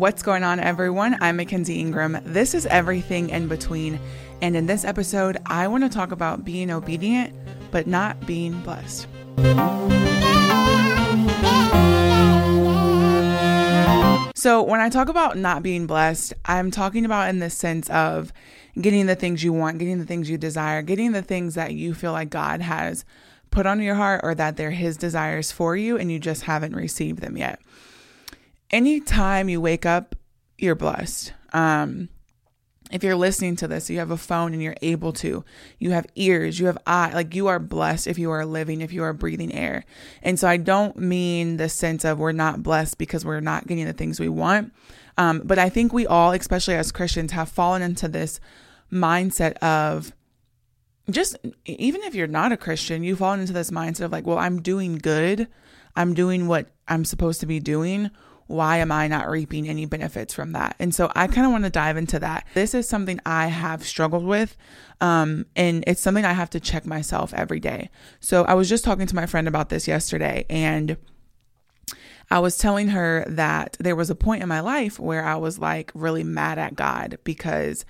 What's going on, everyone? I'm Mackenzie Ingram. This is Everything in Between. And in this episode, I want to talk about being obedient, but not being blessed. So, when I talk about not being blessed, I'm talking about in the sense of getting the things you want, getting the things you desire, getting the things that you feel like God has put on your heart or that they're His desires for you and you just haven't received them yet anytime you wake up, you're blessed. Um, if you're listening to this, you have a phone and you're able to, you have ears, you have eye, like you are blessed if you are living, if you are breathing air. And so I don't mean the sense of we're not blessed because we're not getting the things we want. Um, but I think we all, especially as Christians, have fallen into this mindset of just, even if you're not a Christian, you've fallen into this mindset of like, well, I'm doing good. I'm doing what I'm supposed to be doing why am I not reaping any benefits from that? And so I kind of want to dive into that. This is something I have struggled with. Um, and it's something I have to check myself every day. So I was just talking to my friend about this yesterday and I was telling her that there was a point in my life where I was like really mad at God because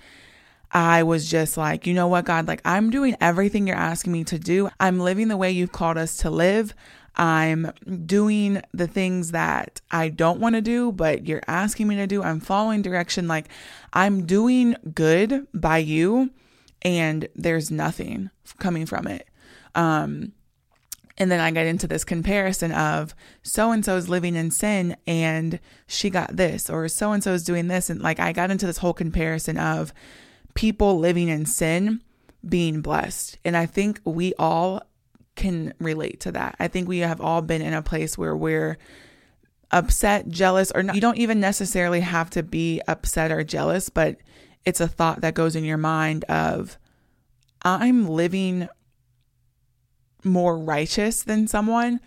I was just like, you know what, God, like I'm doing everything you're asking me to do. I'm living the way you've called us to live. I'm doing the things that I don't want to do, but you're asking me to do. I'm following direction. Like I'm doing good by you, and there's nothing coming from it. Um, and then I get into this comparison of so and so is living in sin and she got this, or so and so is doing this. And like I got into this whole comparison of people living in sin being blessed. And I think we all can relate to that. I think we have all been in a place where we're upset, jealous, or not. You don't even necessarily have to be upset or jealous, but it's a thought that goes in your mind of, I'm living more righteous than someone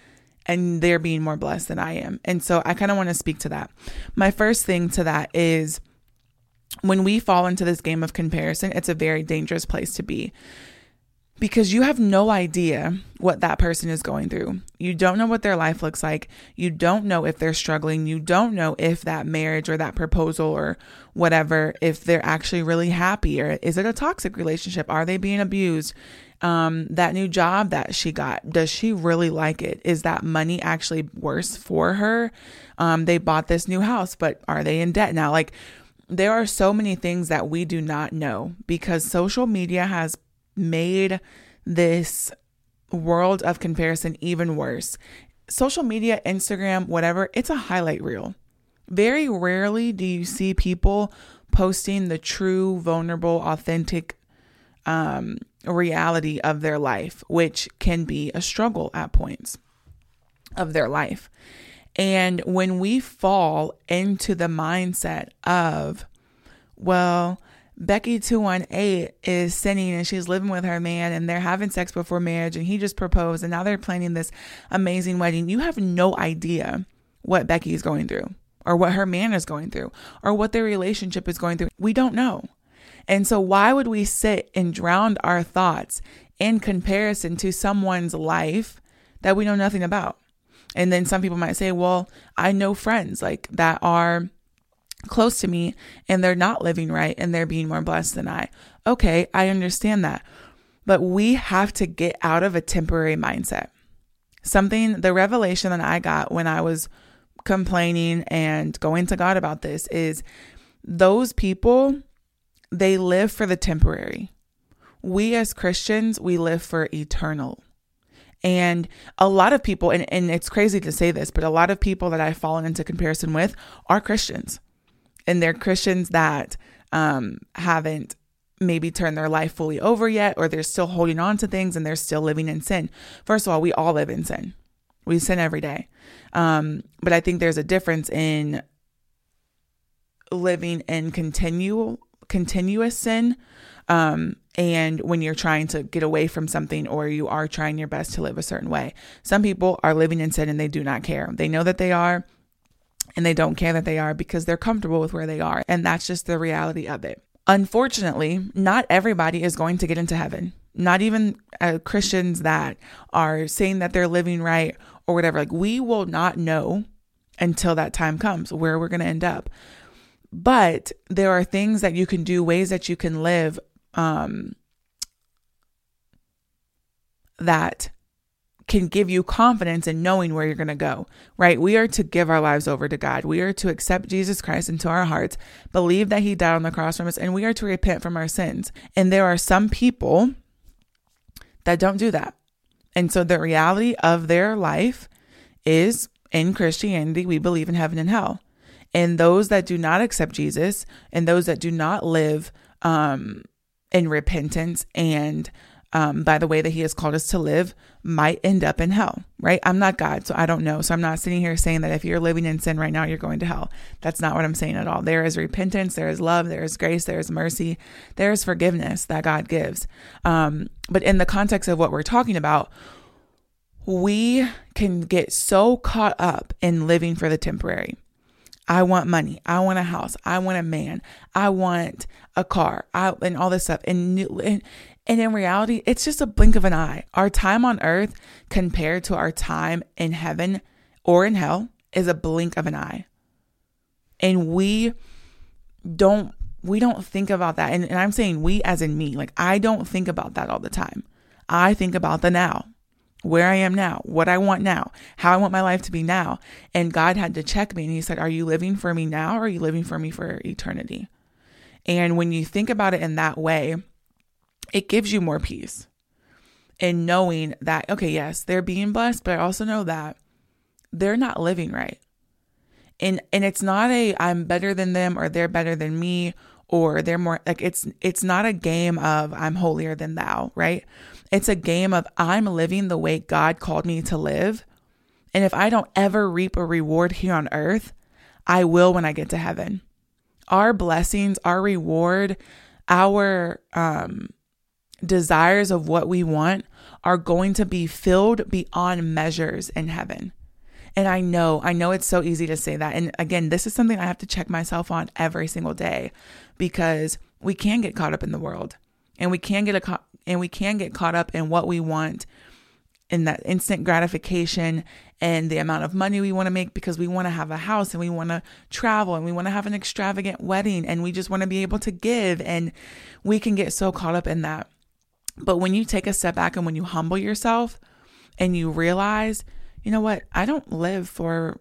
and they're being more blessed than I am. And so I kind of want to speak to that. My first thing to that is when we fall into this game of comparison, it's a very dangerous place to be because you have no idea what that person is going through. You don't know what their life looks like. You don't know if they're struggling. You don't know if that marriage or that proposal or whatever, if they're actually really happy or is it a toxic relationship? Are they being abused? Um, that new job that she got, does she really like it? Is that money actually worse for her? Um, they bought this new house, but are they in debt now? Like, there are so many things that we do not know because social media has made this world of comparison even worse. Social media, Instagram, whatever, it's a highlight reel. Very rarely do you see people posting the true, vulnerable, authentic um, reality of their life, which can be a struggle at points of their life. And when we fall into the mindset of, well, Becky 218 is sinning and she's living with her man and they're having sex before marriage and he just proposed and now they're planning this amazing wedding. You have no idea what Becky is going through or what her man is going through or what their relationship is going through. We don't know. And so, why would we sit and drown our thoughts in comparison to someone's life that we know nothing about? And then some people might say, well, I know friends like that are close to me and they're not living right and they're being more blessed than I. Okay, I understand that. But we have to get out of a temporary mindset. Something, the revelation that I got when I was complaining and going to God about this is those people, they live for the temporary. We as Christians, we live for eternal. And a lot of people, and, and it's crazy to say this, but a lot of people that I've fallen into comparison with are Christians and they're Christians that um, haven't maybe turned their life fully over yet, or they're still holding on to things and they're still living in sin. First of all, we all live in sin. We sin every day. Um, but I think there's a difference in living in continual continuous sin um, and when you're trying to get away from something or you are trying your best to live a certain way. Some people are living in sin and they do not care. They know that they are and they don't care that they are because they're comfortable with where they are. And that's just the reality of it. Unfortunately, not everybody is going to get into heaven. Not even uh, Christians that are saying that they're living right or whatever. Like, we will not know until that time comes where we're going to end up. But there are things that you can do, ways that you can live um, that can give you confidence in knowing where you're going to go, right? We are to give our lives over to God. We are to accept Jesus Christ into our hearts, believe that He died on the cross for us, and we are to repent from our sins. And there are some people that don't do that. And so the reality of their life is in Christianity, we believe in heaven and hell. And those that do not accept Jesus and those that do not live um, in repentance and um, by the way that he has called us to live might end up in hell, right? I'm not God, so I don't know. So I'm not sitting here saying that if you're living in sin right now, you're going to hell. That's not what I'm saying at all. There is repentance, there is love, there is grace, there is mercy, there is forgiveness that God gives. Um, but in the context of what we're talking about, we can get so caught up in living for the temporary. I want money. I want a house. I want a man. I want a car. I and all this stuff. And, and and in reality, it's just a blink of an eye. Our time on earth compared to our time in heaven or in hell is a blink of an eye. And we don't we don't think about that. And, and I'm saying we as in me. Like I don't think about that all the time. I think about the now where I am now, what I want now, how I want my life to be now. And God had to check me and He said, Are you living for me now or are you living for me for eternity? And when you think about it in that way, it gives you more peace in knowing that, okay, yes, they're being blessed, but I also know that they're not living right. And and it's not a I'm better than them or they're better than me or they're more like it's it's not a game of I'm holier than thou, right? It's a game of I'm living the way God called me to live. And if I don't ever reap a reward here on earth, I will when I get to heaven. Our blessings, our reward, our um desires of what we want are going to be filled beyond measures in heaven. And I know, I know it's so easy to say that. And again, this is something I have to check myself on every single day because we can get caught up in the world and we can get a and we can get caught up in what we want in that instant gratification and the amount of money we want to make because we want to have a house and we want to travel and we want to have an extravagant wedding and we just want to be able to give and we can get so caught up in that. But when you take a step back and when you humble yourself and you realize, you know what, I don't live for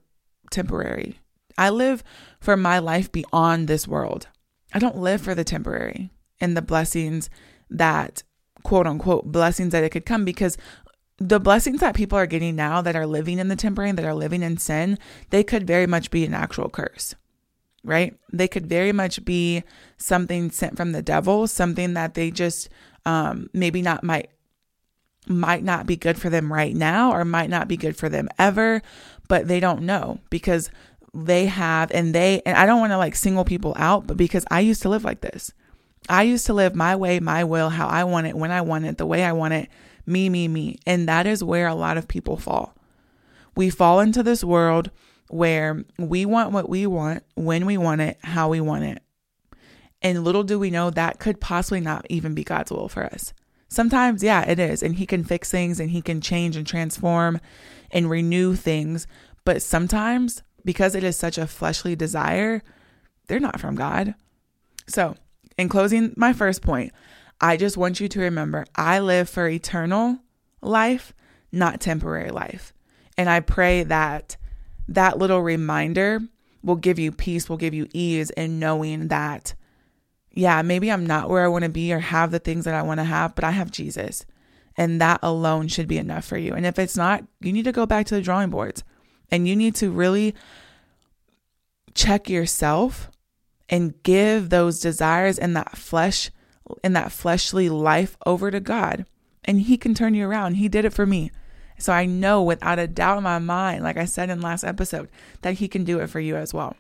temporary. I live for my life beyond this world. I don't live for the temporary and the blessings that, quote unquote, blessings that it could come because the blessings that people are getting now that are living in the temporary, that are living in sin, they could very much be an actual curse, right? They could very much be something sent from the devil, something that they just um, maybe not might might not be good for them right now or might not be good for them ever, but they don't know because they have and they and I don't want to like single people out, but because I used to live like this. I used to live my way, my will, how I want it, when I want it, the way I want it, me, me, me. And that is where a lot of people fall. We fall into this world where we want what we want, when we want it, how we want it. And little do we know that could possibly not even be God's will for us. Sometimes, yeah, it is. And He can fix things and He can change and transform and renew things. But sometimes, because it is such a fleshly desire, they're not from God. So, in closing, my first point, I just want you to remember I live for eternal life, not temporary life. And I pray that that little reminder will give you peace, will give you ease in knowing that yeah, maybe I'm not where I want to be or have the things that I want to have, but I have Jesus. And that alone should be enough for you. And if it's not, you need to go back to the drawing boards and you need to really check yourself and give those desires and that flesh and that fleshly life over to God. And He can turn you around. He did it for me. So I know without a doubt in my mind, like I said in last episode, that He can do it for you as well.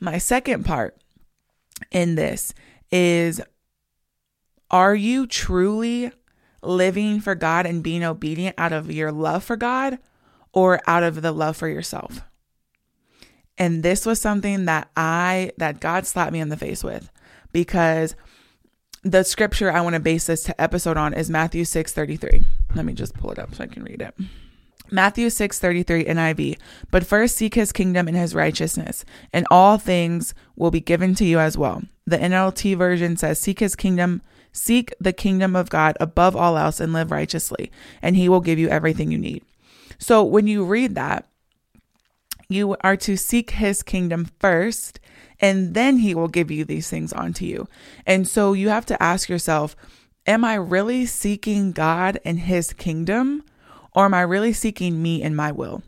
My second part in this is are you truly living for God and being obedient out of your love for God or out of the love for yourself? And this was something that I that God slapped me in the face with because the scripture I want to base this to episode on is Matthew 6 33. Let me just pull it up so I can read it. Matthew 6:33 NIV. But first seek his kingdom and his righteousness, and all things will be given to you as well. The NLT version says seek his kingdom, seek the kingdom of God above all else and live righteously, and he will give you everything you need. So when you read that, you are to seek his kingdom first, and then he will give you these things onto you. And so you have to ask yourself, am I really seeking God and his kingdom? Or am I really seeking me and my will?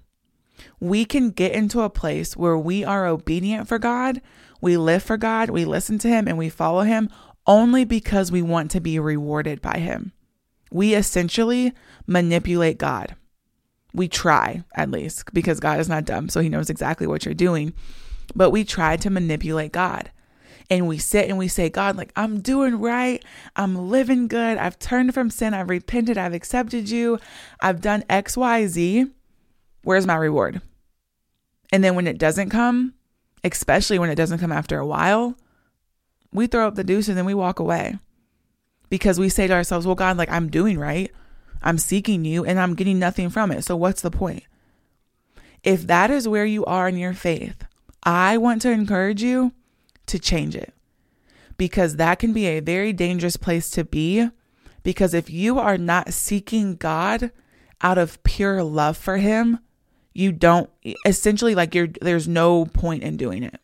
We can get into a place where we are obedient for God, we live for God, we listen to Him, and we follow Him only because we want to be rewarded by Him. We essentially manipulate God. We try, at least, because God is not dumb, so He knows exactly what you're doing. But we try to manipulate God and we sit and we say, God, like, I'm doing right. I'm living good. I've turned from sin. I've repented. I've accepted you. I've done X, Y, Z. Where's my reward? And then when it doesn't come, especially when it doesn't come after a while, we throw up the deuces and then we walk away because we say to ourselves, well, God, like, I'm doing right. I'm seeking you and I'm getting nothing from it. So what's the point? If that is where you are in your faith, I want to encourage you to change it because that can be a very dangerous place to be. Because if you are not seeking God out of pure love for Him, you don't essentially like you're there's no point in doing it.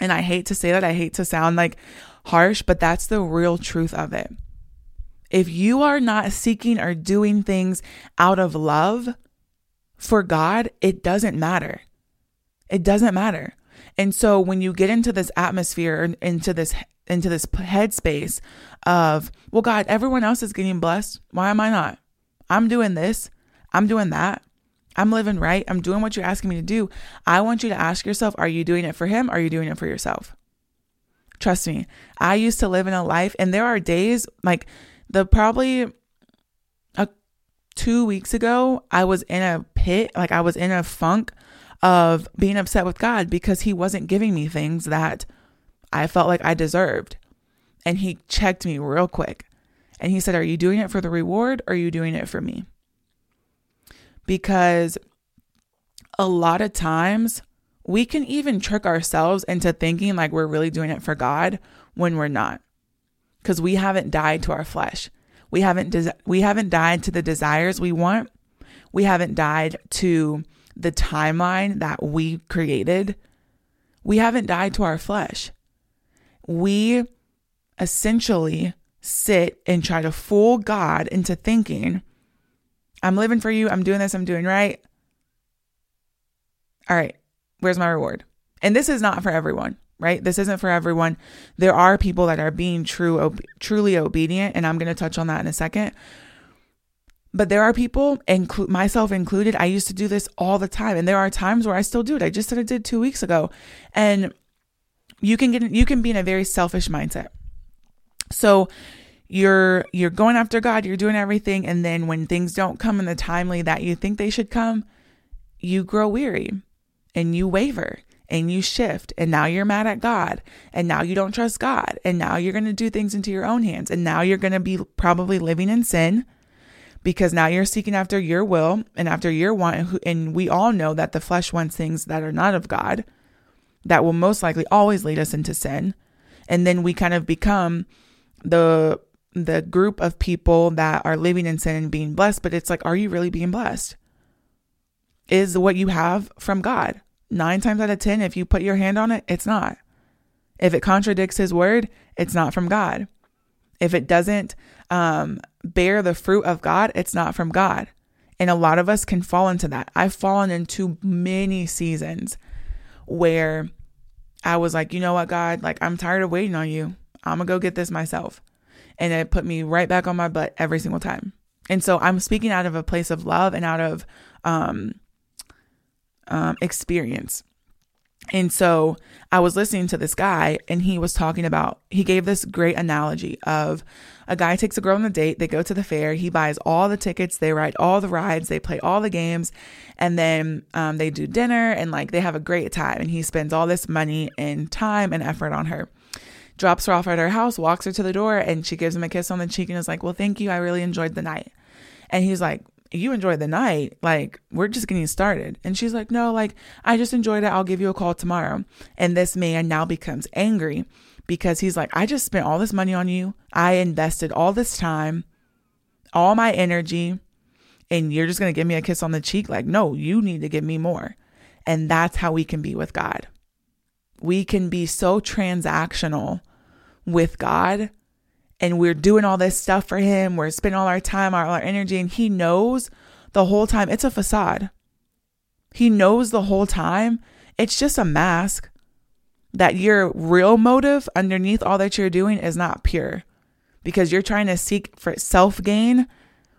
And I hate to say that, I hate to sound like harsh, but that's the real truth of it. If you are not seeking or doing things out of love for God, it doesn't matter. It doesn't matter. And so when you get into this atmosphere into this into this headspace of, well, God, everyone else is getting blessed. Why am I not? I'm doing this. I'm doing that. I'm living right. I'm doing what you're asking me to do. I want you to ask yourself, are you doing it for him? Are you doing it for yourself? Trust me. I used to live in a life and there are days like the probably a, 2 weeks ago, I was in a pit, like I was in a funk of being upset with God because he wasn't giving me things that I felt like I deserved. And he checked me real quick. And he said, Are you doing it for the reward or are you doing it for me? Because a lot of times we can even trick ourselves into thinking like we're really doing it for God when we're not. Because we haven't died to our flesh. We haven't des- we haven't died to the desires we want. We haven't died to the timeline that we created, we haven't died to our flesh. We essentially sit and try to fool God into thinking, I'm living for you, I'm doing this, I'm doing right. All right, where's my reward? And this is not for everyone, right? This isn't for everyone. There are people that are being true, ob- truly obedient, and I'm going to touch on that in a second. But there are people, inclu- myself included, I used to do this all the time. And there are times where I still do it. I just said I did two weeks ago. And you can get you can be in a very selfish mindset. So you're you're going after God, you're doing everything, and then when things don't come in the timely that you think they should come, you grow weary and you waver and you shift and now you're mad at God and now you don't trust God and now you're going to do things into your own hands and now you're going to be probably living in sin because now you're seeking after your will and after your want. And we all know that the flesh wants things that are not of God that will most likely always lead us into sin. And then we kind of become the the group of people that are living in sin and being blessed, but it's like, are you really being blessed? Is what you have from God. Nine times out of 10, if you put your hand on it, it's not. If it contradicts his word, it's not from God. If it doesn't um, bear the fruit of God, it's not from God. And a lot of us can fall into that. I've fallen into many seasons where I was like, you know what, God, like I'm tired of waiting on you. I'm gonna go get this myself. And it put me right back on my butt every single time. And so I'm speaking out of a place of love and out of um, um, experience. And so I was listening to this guy and he was talking about, he gave this great analogy of a guy takes a girl on a date, they go to the fair, he buys all the tickets, they ride all the rides, they play all the games, and then um, they do dinner and like they have a great time. And he spends all this money and time and effort on her. Drops her off at her house, walks her to the door, and she gives him a kiss on the cheek and is like, Well, thank you. I really enjoyed the night. And he's like, you enjoyed the night. Like, we're just getting started. And she's like, No, like, I just enjoyed it. I'll give you a call tomorrow. And this man now becomes angry because he's like, I just spent all this money on you. I invested all this time, all my energy, and you're just going to give me a kiss on the cheek. Like, no, you need to give me more. And that's how we can be with God. We can be so transactional with God and we're doing all this stuff for him. We're spending all our time, all our energy, and he knows the whole time it's a facade. He knows the whole time it's just a mask that your real motive underneath all that you're doing is not pure because you're trying to seek for self gain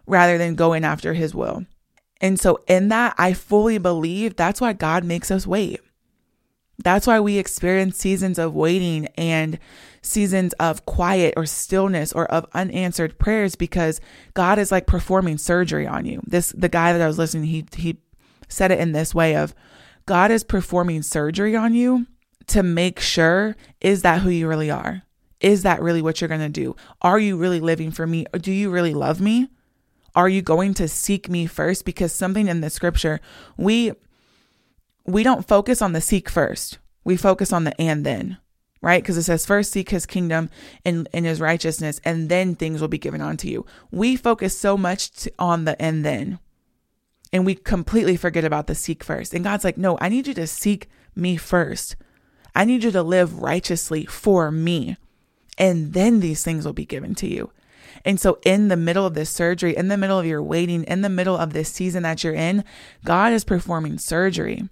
rather than going after his will. And so, in that, I fully believe that's why God makes us wait. That's why we experience seasons of waiting and seasons of quiet or stillness or of unanswered prayers because God is like performing surgery on you. This the guy that I was listening he he said it in this way of God is performing surgery on you to make sure is that who you really are? Is that really what you're going to do? Are you really living for me? Or do you really love me? Are you going to seek me first because something in the scripture we we don't focus on the seek first. We focus on the and then, right? Because it says first seek his kingdom and, and his righteousness, and then things will be given unto you. We focus so much to, on the and then, and we completely forget about the seek first. And God's like, no, I need you to seek me first. I need you to live righteously for me, and then these things will be given to you. And so, in the middle of this surgery, in the middle of your waiting, in the middle of this season that you're in, God is performing surgery.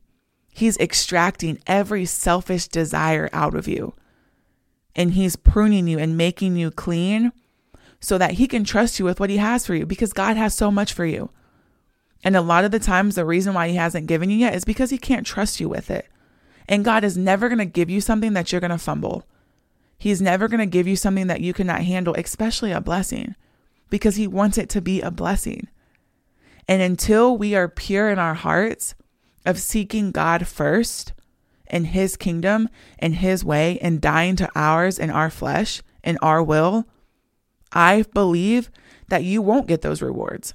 He's extracting every selfish desire out of you. And he's pruning you and making you clean so that he can trust you with what he has for you because God has so much for you. And a lot of the times, the reason why he hasn't given you yet is because he can't trust you with it. And God is never going to give you something that you're going to fumble. He's never going to give you something that you cannot handle, especially a blessing, because he wants it to be a blessing. And until we are pure in our hearts, of seeking God first and his kingdom and his way and dying to ours and our flesh and our will, I believe that you won't get those rewards.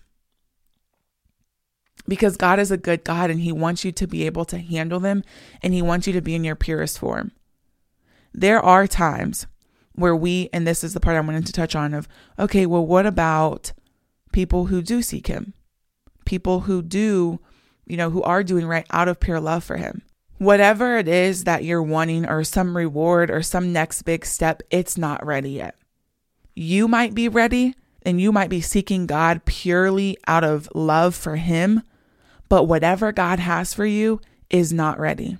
Because God is a good God and he wants you to be able to handle them and he wants you to be in your purest form. There are times where we, and this is the part I wanted to touch on of, okay, well, what about people who do seek him? People who do you know, who are doing right out of pure love for Him. Whatever it is that you're wanting, or some reward, or some next big step, it's not ready yet. You might be ready and you might be seeking God purely out of love for Him, but whatever God has for you is not ready.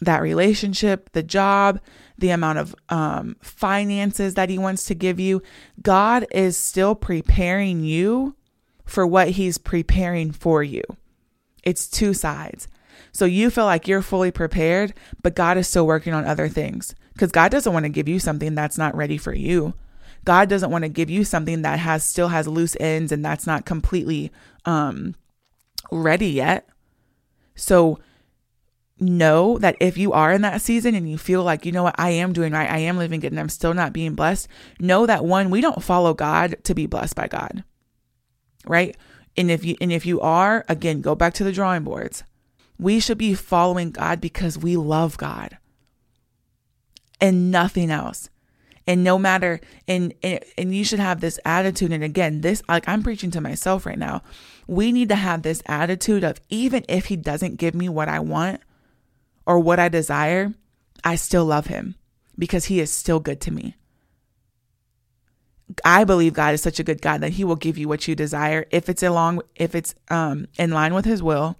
That relationship, the job, the amount of um, finances that He wants to give you, God is still preparing you for what He's preparing for you. It's two sides. So you feel like you're fully prepared, but God is still working on other things because God doesn't want to give you something that's not ready for you. God doesn't want to give you something that has still has loose ends and that's not completely um ready yet. So know that if you are in that season and you feel like, you know what, I am doing right, I am living good and I'm still not being blessed, know that one, we don't follow God to be blessed by God. Right? And if you and if you are, again, go back to the drawing boards. We should be following God because we love God. And nothing else. And no matter and, and and you should have this attitude and again, this like I'm preaching to myself right now. We need to have this attitude of even if he doesn't give me what I want or what I desire, I still love him because he is still good to me. I believe God is such a good God that He will give you what you desire. If it's along, if it's um in line with His will,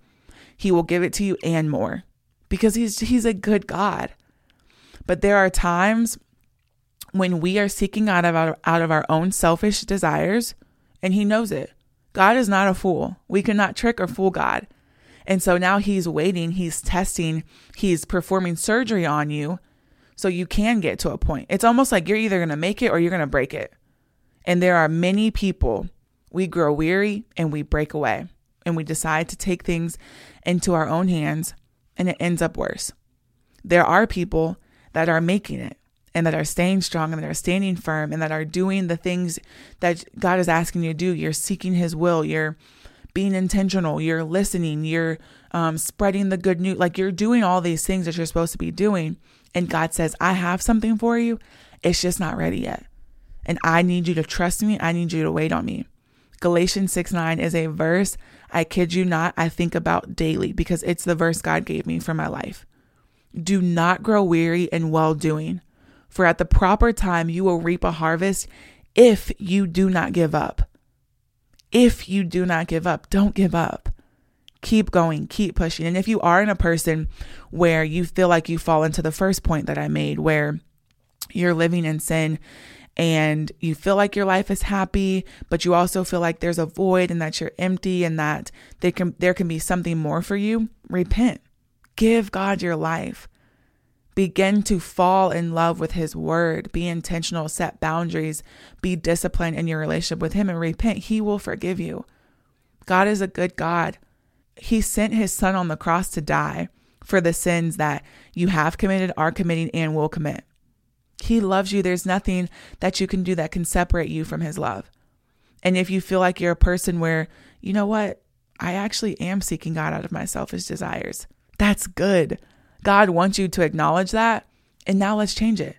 He will give it to you and more, because He's He's a good God. But there are times when we are seeking out of our out of our own selfish desires, and He knows it. God is not a fool. We cannot trick or fool God. And so now He's waiting. He's testing. He's performing surgery on you, so you can get to a point. It's almost like you're either gonna make it or you're gonna break it. And there are many people, we grow weary and we break away and we decide to take things into our own hands and it ends up worse. There are people that are making it and that are staying strong and that are standing firm and that are doing the things that God is asking you to do. You're seeking His will. You're being intentional, you're listening, you're um, spreading the good news, like you're doing all these things that you're supposed to be doing. And God says, I have something for you. It's just not ready yet. And I need you to trust me. I need you to wait on me. Galatians 6 9 is a verse, I kid you not, I think about daily because it's the verse God gave me for my life. Do not grow weary in well doing, for at the proper time you will reap a harvest if you do not give up. If you do not give up, don't give up. Keep going, keep pushing. And if you are in a person where you feel like you fall into the first point that I made, where you're living in sin and you feel like your life is happy, but you also feel like there's a void and that you're empty and that there can there can be something more for you, repent. Give God your life. Begin to fall in love with his word. Be intentional, set boundaries, be disciplined in your relationship with him and repent. He will forgive you. God is a good God. He sent his son on the cross to die for the sins that you have committed, are committing, and will commit. He loves you. There's nothing that you can do that can separate you from His love. And if you feel like you're a person where, you know what, I actually am seeking God out of my selfish desires, that's good. God wants you to acknowledge that. And now let's change it.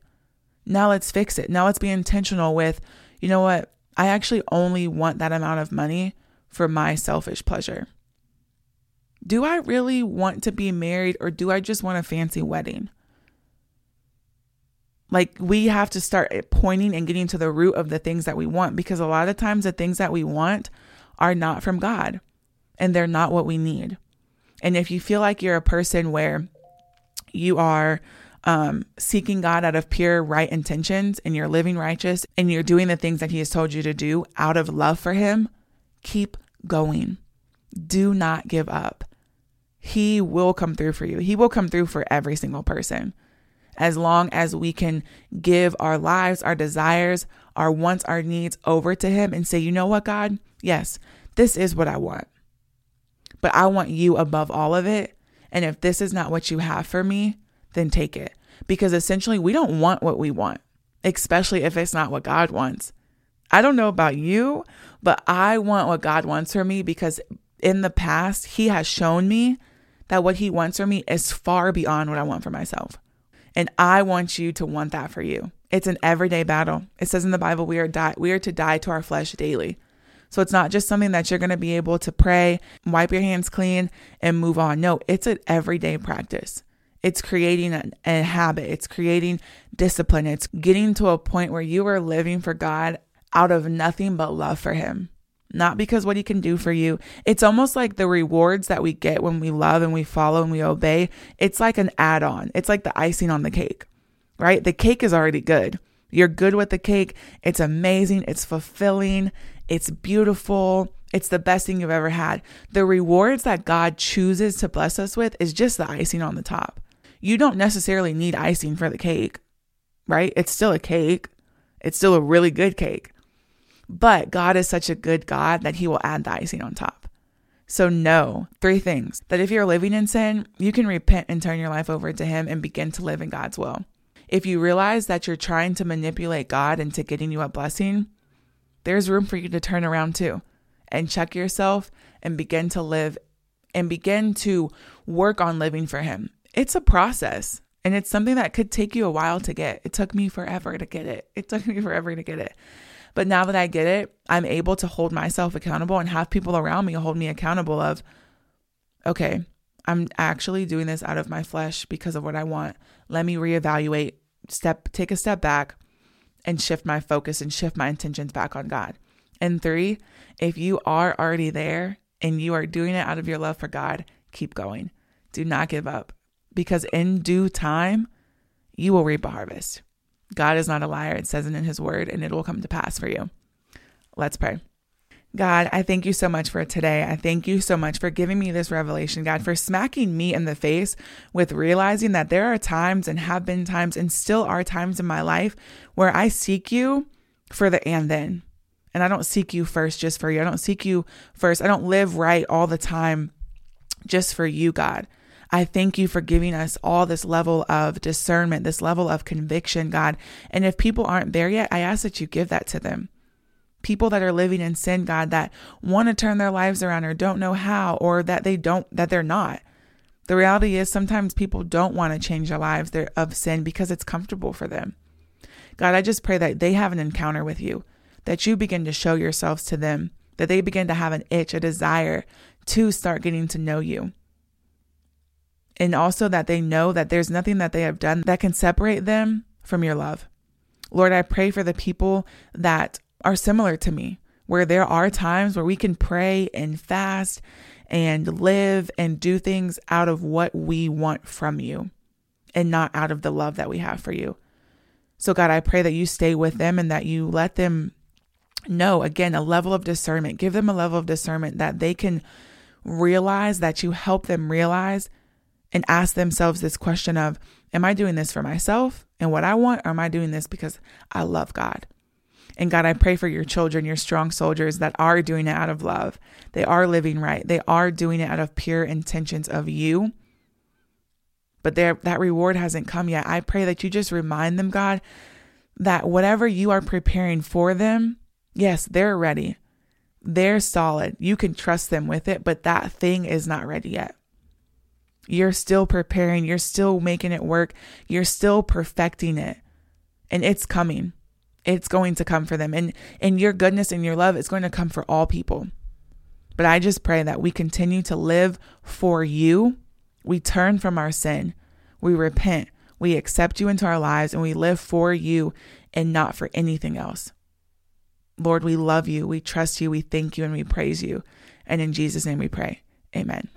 Now let's fix it. Now let's be intentional with, you know what, I actually only want that amount of money for my selfish pleasure. Do I really want to be married or do I just want a fancy wedding? Like we have to start pointing and getting to the root of the things that we want because a lot of times the things that we want are not from God and they're not what we need. And if you feel like you're a person where you are um, seeking God out of pure right intentions and you're living righteous and you're doing the things that He has told you to do out of love for Him, keep going. Do not give up. He will come through for you. He will come through for every single person as long as we can give our lives, our desires, our wants, our needs over to Him and say, you know what, God? Yes, this is what I want. But I want you above all of it. And if this is not what you have for me, then take it. Because essentially, we don't want what we want, especially if it's not what God wants. I don't know about you, but I want what God wants for me because in the past, He has shown me that what He wants for me is far beyond what I want for myself. And I want you to want that for you. It's an everyday battle. It says in the Bible we are we are to die to our flesh daily. So it's not just something that you're going to be able to pray, wipe your hands clean and move on. No, it's an everyday practice. It's creating a, a habit. It's creating discipline. It's getting to a point where you are living for God out of nothing but love for him not because what he can do for you. It's almost like the rewards that we get when we love and we follow and we obey. It's like an add on, it's like the icing on the cake, right? The cake is already good. You're good with the cake. It's amazing. It's fulfilling. It's beautiful. It's the best thing you've ever had. The rewards that God chooses to bless us with is just the icing on the top. You don't necessarily need icing for the cake, right? It's still a cake. It's still a really good cake. But God is such a good God that He will add the icing on top. So, know three things that if you're living in sin, you can repent and turn your life over to Him and begin to live in God's will. If you realize that you're trying to manipulate God into getting you a blessing, there's room for you to turn around too and check yourself and begin to live and begin to work on living for Him. It's a process and it's something that could take you a while to get. It took me forever to get it. It took me forever to get it. But now that I get it, I'm able to hold myself accountable and have people around me hold me accountable of, okay, I'm actually doing this out of my flesh because of what I want. Let me reevaluate, step, take a step back and shift my focus and shift my intentions back on God. And three, if you are already there and you are doing it out of your love for God, keep going. Do not give up because in due time, you will reap a harvest. God is not a liar. It says it in his word, and it will come to pass for you. Let's pray. God, I thank you so much for today. I thank you so much for giving me this revelation, God, for smacking me in the face with realizing that there are times and have been times and still are times in my life where I seek you for the and then. And I don't seek you first just for you. I don't seek you first. I don't live right all the time just for you, God. I thank you for giving us all this level of discernment, this level of conviction, God. And if people aren't there yet, I ask that you give that to them people that are living in sin, God, that want to turn their lives around or don't know how or that they don't, that they're not. The reality is sometimes people don't want to change their lives of sin because it's comfortable for them. God, I just pray that they have an encounter with you, that you begin to show yourselves to them, that they begin to have an itch, a desire to start getting to know you. And also that they know that there's nothing that they have done that can separate them from your love. Lord, I pray for the people that are similar to me, where there are times where we can pray and fast and live and do things out of what we want from you and not out of the love that we have for you. So, God, I pray that you stay with them and that you let them know, again, a level of discernment. Give them a level of discernment that they can realize, that you help them realize and ask themselves this question of, Am I doing this for myself and what I want, or am I doing this because I love God? And God, I pray for your children, your strong soldiers that are doing it out of love. They are living right. They are doing it out of pure intentions of you. But that reward hasn't come yet. I pray that you just remind them, God, that whatever you are preparing for them, yes, they're ready. They're solid. You can trust them with it, but that thing is not ready yet. You're still preparing, you're still making it work, you're still perfecting it, and it's coming. It's going to come for them. And and your goodness and your love is going to come for all people. But I just pray that we continue to live for you. We turn from our sin. We repent. We accept you into our lives and we live for you and not for anything else. Lord, we love you. We trust you. We thank you and we praise you. And in Jesus' name we pray. Amen.